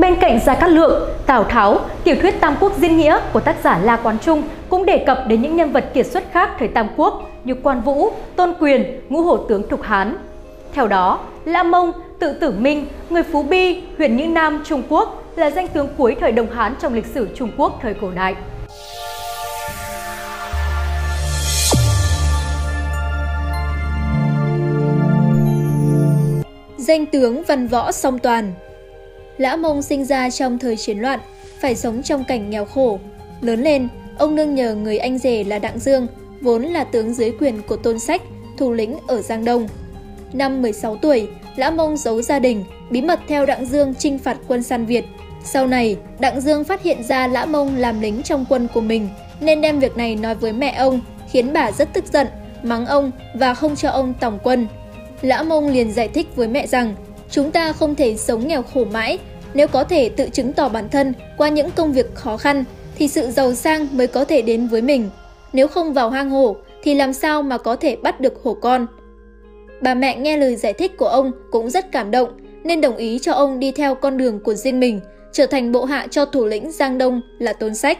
Bên cạnh Gia Cát Lượng, Tào Tháo, tiểu thuyết Tam Quốc Diên Nghĩa của tác giả La Quán Trung cũng đề cập đến những nhân vật kiệt xuất khác thời Tam Quốc như Quan Vũ, Tôn Quyền, Ngũ Hổ tướng Thục Hán. Theo đó, la Mông, tự tử Minh, người Phú Bi, huyện Như Nam, Trung Quốc là danh tướng cuối thời Đông Hán trong lịch sử Trung Quốc thời cổ đại. Danh tướng văn võ song toàn Lã Mông sinh ra trong thời chiến loạn, phải sống trong cảnh nghèo khổ. Lớn lên, ông nương nhờ người anh rể là Đặng Dương, vốn là tướng dưới quyền của Tôn Sách, thủ lĩnh ở Giang Đông. Năm 16 tuổi, Lã Mông giấu gia đình, bí mật theo Đặng Dương chinh phạt quân San Việt. Sau này, Đặng Dương phát hiện ra Lã Mông làm lính trong quân của mình, nên đem việc này nói với mẹ ông, khiến bà rất tức giận, mắng ông và không cho ông tổng quân. Lã Mông liền giải thích với mẹ rằng, chúng ta không thể sống nghèo khổ mãi, nếu có thể tự chứng tỏ bản thân qua những công việc khó khăn, thì sự giàu sang mới có thể đến với mình. Nếu không vào hang hổ, thì làm sao mà có thể bắt được hổ con? Bà mẹ nghe lời giải thích của ông cũng rất cảm động, nên đồng ý cho ông đi theo con đường của riêng mình, trở thành bộ hạ cho thủ lĩnh Giang Đông là Tôn Sách.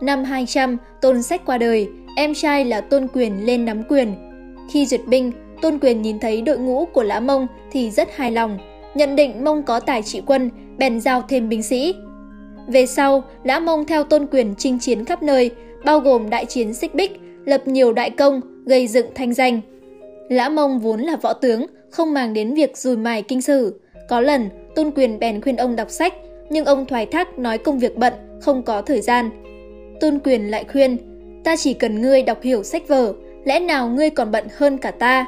Năm 200, Tôn Sách qua đời, em trai là Tôn Quyền lên nắm quyền. Khi duyệt binh, Tôn Quyền nhìn thấy đội ngũ của Lã Mông thì rất hài lòng, nhận định Mông có tài trị quân, bèn giao thêm binh sĩ. Về sau, Lã Mông theo Tôn Quyền chinh chiến khắp nơi, bao gồm đại chiến Xích Bích, lập nhiều đại công, gây dựng thanh danh. Lã Mông vốn là võ tướng, không màng đến việc dùi mài kinh sử. Có lần, Tôn Quyền bèn khuyên ông đọc sách, nhưng ông thoái thác nói công việc bận, không có thời gian. Tôn Quyền lại khuyên, ta chỉ cần ngươi đọc hiểu sách vở, lẽ nào ngươi còn bận hơn cả ta?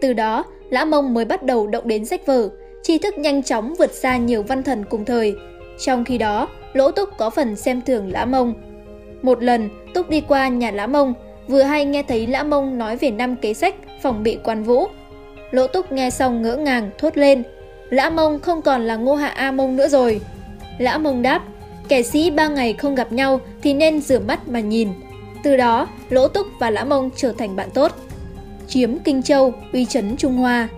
Từ đó, Lã Mông mới bắt đầu động đến sách vở, tri thức nhanh chóng vượt xa nhiều văn thần cùng thời. Trong khi đó, Lỗ Túc có phần xem thường Lã Mông. Một lần, Túc đi qua nhà Lã Mông, vừa hay nghe thấy Lã Mông nói về năm kế sách phòng bị quan vũ. Lỗ Túc nghe xong ngỡ ngàng thốt lên, Lã Mông không còn là ngô hạ A Mông nữa rồi. Lã Mông đáp, kẻ sĩ ba ngày không gặp nhau thì nên rửa mắt mà nhìn. Từ đó, Lỗ Túc và Lã Mông trở thành bạn tốt. Chiếm Kinh Châu, uy chấn Trung Hoa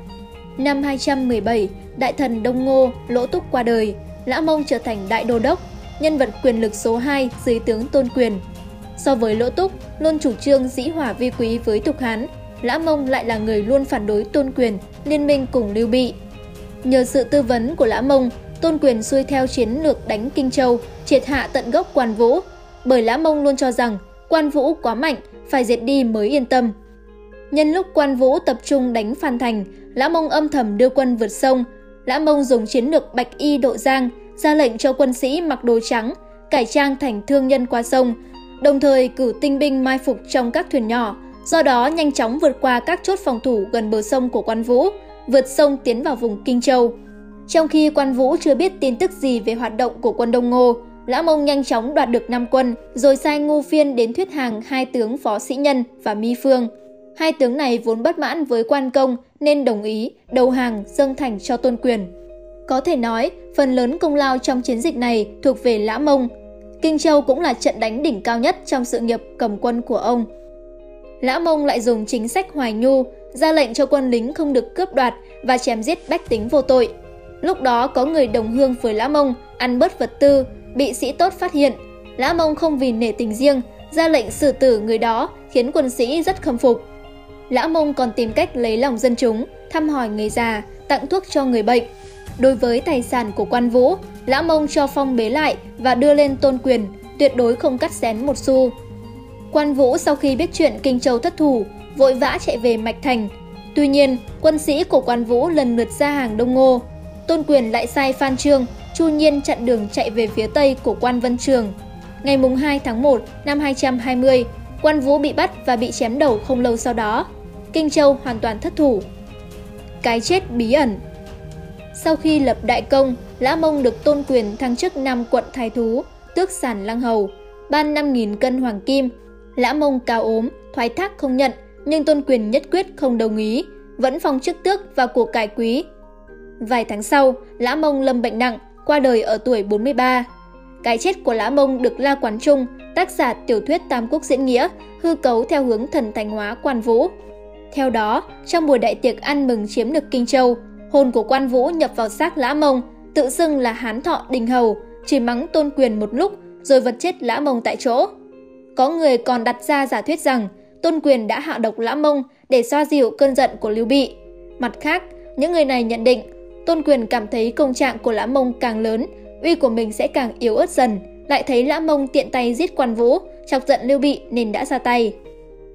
Năm 217, đại thần Đông Ngô, Lỗ Túc qua đời, Lã Mông trở thành đại đô đốc, nhân vật quyền lực số 2 dưới tướng Tôn Quyền. So với Lỗ Túc, luôn chủ trương dĩ hỏa vi quý với Tục Hán, Lã Mông lại là người luôn phản đối Tôn Quyền, liên minh cùng Lưu Bị. Nhờ sự tư vấn của Lã Mông, Tôn Quyền xuôi theo chiến lược đánh Kinh Châu, triệt hạ tận gốc Quan Vũ, bởi Lã Mông luôn cho rằng Quan Vũ quá mạnh, phải diệt đi mới yên tâm. Nhân lúc Quan Vũ tập trung đánh Phan Thành, Lã Mông âm thầm đưa quân vượt sông. Lã Mông dùng chiến lược Bạch Y Độ Giang, ra lệnh cho quân sĩ mặc đồ trắng, cải trang thành thương nhân qua sông, đồng thời cử tinh binh mai phục trong các thuyền nhỏ, do đó nhanh chóng vượt qua các chốt phòng thủ gần bờ sông của Quan Vũ, vượt sông tiến vào vùng Kinh Châu. Trong khi Quan Vũ chưa biết tin tức gì về hoạt động của quân Đông Ngô, Lã Mông nhanh chóng đoạt được năm quân, rồi sai Ngô Phiên đến thuyết hàng hai tướng Phó Sĩ Nhân và Mi Phương. Hai tướng này vốn bất mãn với quan công nên đồng ý đầu hàng dâng thành cho tôn quyền. Có thể nói, phần lớn công lao trong chiến dịch này thuộc về Lã Mông. Kinh Châu cũng là trận đánh đỉnh cao nhất trong sự nghiệp cầm quân của ông. Lã Mông lại dùng chính sách hoài nhu, ra lệnh cho quân lính không được cướp đoạt và chém giết bách tính vô tội. Lúc đó có người đồng hương với Lã Mông, ăn bớt vật tư, bị sĩ tốt phát hiện. Lã Mông không vì nể tình riêng, ra lệnh xử tử người đó khiến quân sĩ rất khâm phục. Lã Mông còn tìm cách lấy lòng dân chúng, thăm hỏi người già, tặng thuốc cho người bệnh. Đối với tài sản của quan vũ, Lã Mông cho phong bế lại và đưa lên tôn quyền, tuyệt đối không cắt xén một xu. Quan Vũ sau khi biết chuyện Kinh Châu thất thủ, vội vã chạy về Mạch Thành. Tuy nhiên, quân sĩ của Quan Vũ lần lượt ra hàng Đông Ngô. Tôn Quyền lại sai Phan Trương, Chu Nhiên chặn đường chạy về phía tây của Quan Vân Trường. Ngày 2 tháng 1 năm 220, Quan Vũ bị bắt và bị chém đầu không lâu sau đó. Kinh Châu hoàn toàn thất thủ. Cái chết bí ẩn Sau khi lập đại công, Lã Mông được tôn quyền thăng chức Nam quận Thái Thú, tước sản Lăng Hầu, ban 5.000 cân hoàng kim. Lã Mông cao ốm, thoái thác không nhận, nhưng tôn quyền nhất quyết không đồng ý, vẫn phong chức tước và của cải quý. Vài tháng sau, Lã Mông lâm bệnh nặng, qua đời ở tuổi 43. Cái chết của Lã Mông được La Quán Trung, tác giả tiểu thuyết Tam Quốc diễn nghĩa, hư cấu theo hướng thần thánh hóa quan vũ. Theo đó, trong buổi đại tiệc ăn mừng chiếm được Kinh Châu, hồn của quan vũ nhập vào xác Lã Mông, tự xưng là Hán Thọ Đình Hầu, chỉ mắng tôn quyền một lúc rồi vật chết Lã Mông tại chỗ. Có người còn đặt ra giả thuyết rằng tôn quyền đã hạ độc Lã Mông để xoa dịu cơn giận của Lưu Bị. Mặt khác, những người này nhận định tôn quyền cảm thấy công trạng của Lã Mông càng lớn, uy của mình sẽ càng yếu ớt dần, lại thấy Lã Mông tiện tay giết quan vũ, chọc giận Lưu Bị nên đã ra tay.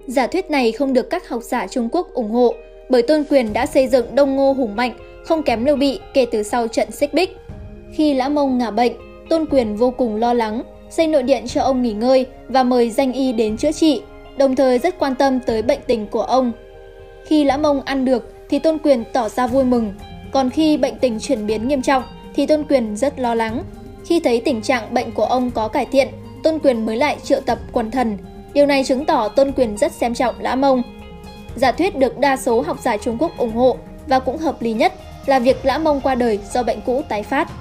Giả thuyết này không được các học giả Trung Quốc ủng hộ, bởi Tôn Quyền đã xây dựng Đông Ngô hùng mạnh, không kém Lưu Bị kể từ sau trận Xích Bích. Khi Lã Mông ngả bệnh, Tôn Quyền vô cùng lo lắng, xây nội điện cho ông nghỉ ngơi và mời danh y đến chữa trị, đồng thời rất quan tâm tới bệnh tình của ông. Khi Lã Mông ăn được thì Tôn Quyền tỏ ra vui mừng, còn khi bệnh tình chuyển biến nghiêm trọng thì Tôn Quyền rất lo lắng. Khi thấy tình trạng bệnh của ông có cải thiện, Tôn Quyền mới lại triệu tập quần thần. Điều này chứng tỏ Tôn Quyền rất xem trọng Lã Mông. Giả thuyết được đa số học giả Trung Quốc ủng hộ và cũng hợp lý nhất là việc Lã Mông qua đời do bệnh cũ tái phát.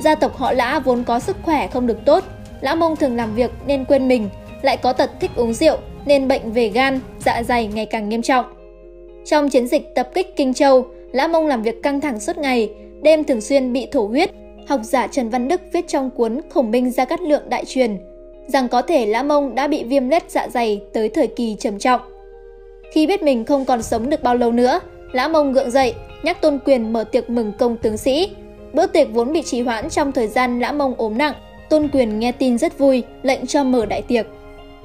Gia tộc họ Lã vốn có sức khỏe không được tốt, Lã Mông thường làm việc nên quên mình, lại có tật thích uống rượu nên bệnh về gan, dạ dày ngày càng nghiêm trọng. Trong chiến dịch tập kích Kinh Châu, Lã Mông làm việc căng thẳng suốt ngày, đêm thường xuyên bị thổ huyết. Học giả Trần Văn Đức viết trong cuốn Khổng minh Gia Cát Lượng Đại truyền rằng có thể Lã Mông đã bị viêm lết dạ dày tới thời kỳ trầm trọng. Khi biết mình không còn sống được bao lâu nữa, Lã Mông gượng dậy, nhắc Tôn Quyền mở tiệc mừng công tướng sĩ. Bữa tiệc vốn bị trì hoãn trong thời gian Lã Mông ốm nặng, Tôn Quyền nghe tin rất vui, lệnh cho mở đại tiệc.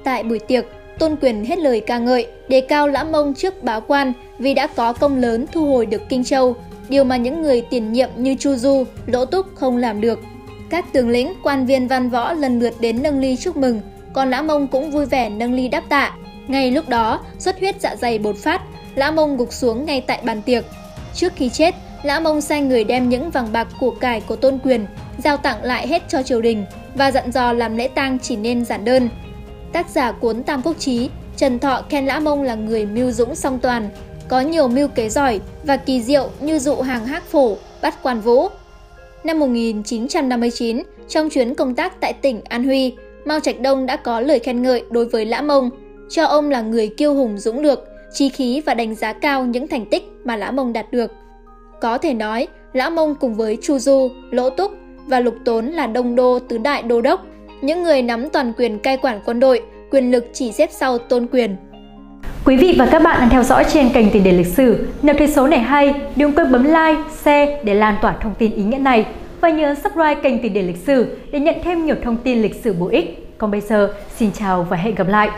Tại buổi tiệc, Tôn Quyền hết lời ca ngợi, đề cao Lã Mông trước bá quan vì đã có công lớn thu hồi được Kinh Châu, điều mà những người tiền nhiệm như Chu Du, Lỗ Túc không làm được. Các tướng lĩnh, quan viên văn võ lần lượt đến nâng ly chúc mừng, còn Lã Mông cũng vui vẻ nâng ly đáp tạ. Ngay lúc đó, xuất huyết dạ dày bột phát, Lã Mông gục xuống ngay tại bàn tiệc. Trước khi chết, Lã Mông sai người đem những vàng bạc của cải của Tôn Quyền giao tặng lại hết cho triều đình và dặn dò làm lễ tang chỉ nên giản đơn. Tác giả cuốn Tam Quốc Chí, Trần Thọ khen Lã Mông là người mưu dũng song toàn, có nhiều mưu kế giỏi và kỳ diệu như dụ hàng hác phổ, bắt quan vũ. Năm 1959, trong chuyến công tác tại tỉnh An Huy, Mao Trạch Đông đã có lời khen ngợi đối với Lã Mông, cho ông là người kiêu hùng dũng lược, trí khí và đánh giá cao những thành tích mà Lã Mông đạt được. Có thể nói, Lã Mông cùng với Chu Du, Lỗ Túc và Lục Tốn là đông đô tứ đại đô đốc, những người nắm toàn quyền cai quản quân đội, quyền lực chỉ xếp sau tôn quyền. Quý vị và các bạn đang theo dõi trên kênh Tiền đề lịch sử. Nếu thấy số này hay, đừng quên bấm like, share để lan tỏa thông tin ý nghĩa này và nhớ subscribe kênh Tiền đề lịch sử để nhận thêm nhiều thông tin lịch sử bổ ích. Còn bây giờ, xin chào và hẹn gặp lại!